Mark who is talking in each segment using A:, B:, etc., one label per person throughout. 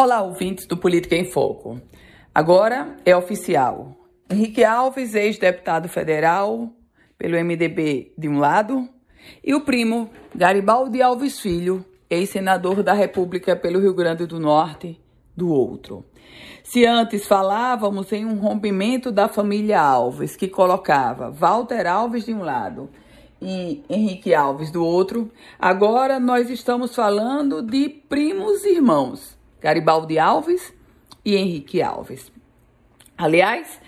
A: Olá, ouvintes do Política em Foco. Agora é oficial. Henrique Alves, ex-deputado federal pelo MDB de um lado, e o primo Garibaldi Alves Filho, ex-senador da República pelo Rio Grande do Norte, do outro. Se antes falávamos em um rompimento da família Alves, que colocava Walter Alves de um lado e Henrique Alves do outro, agora nós estamos falando de primos irmãos Garibaldi Alves e Henrique Alves. Aliás,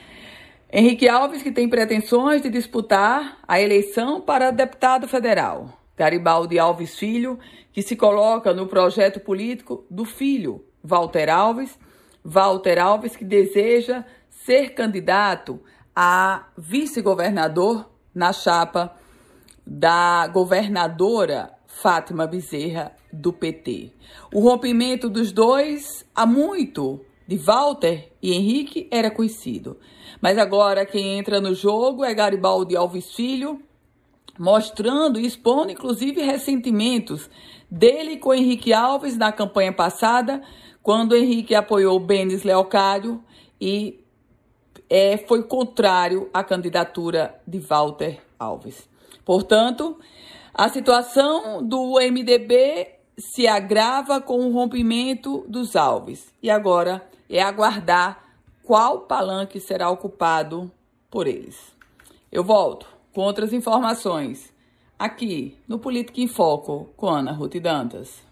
A: Henrique Alves que tem pretensões de disputar a eleição para deputado federal. Garibaldi Alves Filho, que se coloca no projeto político do filho Walter Alves. Walter Alves que deseja ser candidato a vice-governador na chapa da governadora Fátima Bezerra, do PT. O rompimento dos dois, há muito, de Walter e Henrique, era conhecido. Mas agora quem entra no jogo é Garibaldi Alves Filho, mostrando e expondo, inclusive, ressentimentos dele com Henrique Alves na campanha passada, quando Henrique apoiou Benes Leocádio e é, foi contrário à candidatura de Walter Alves. Portanto, a situação do MDB se agrava com o rompimento dos Alves. E agora é aguardar qual palanque será ocupado por eles. Eu volto com outras informações aqui no Política em Foco com Ana Ruth Dantas.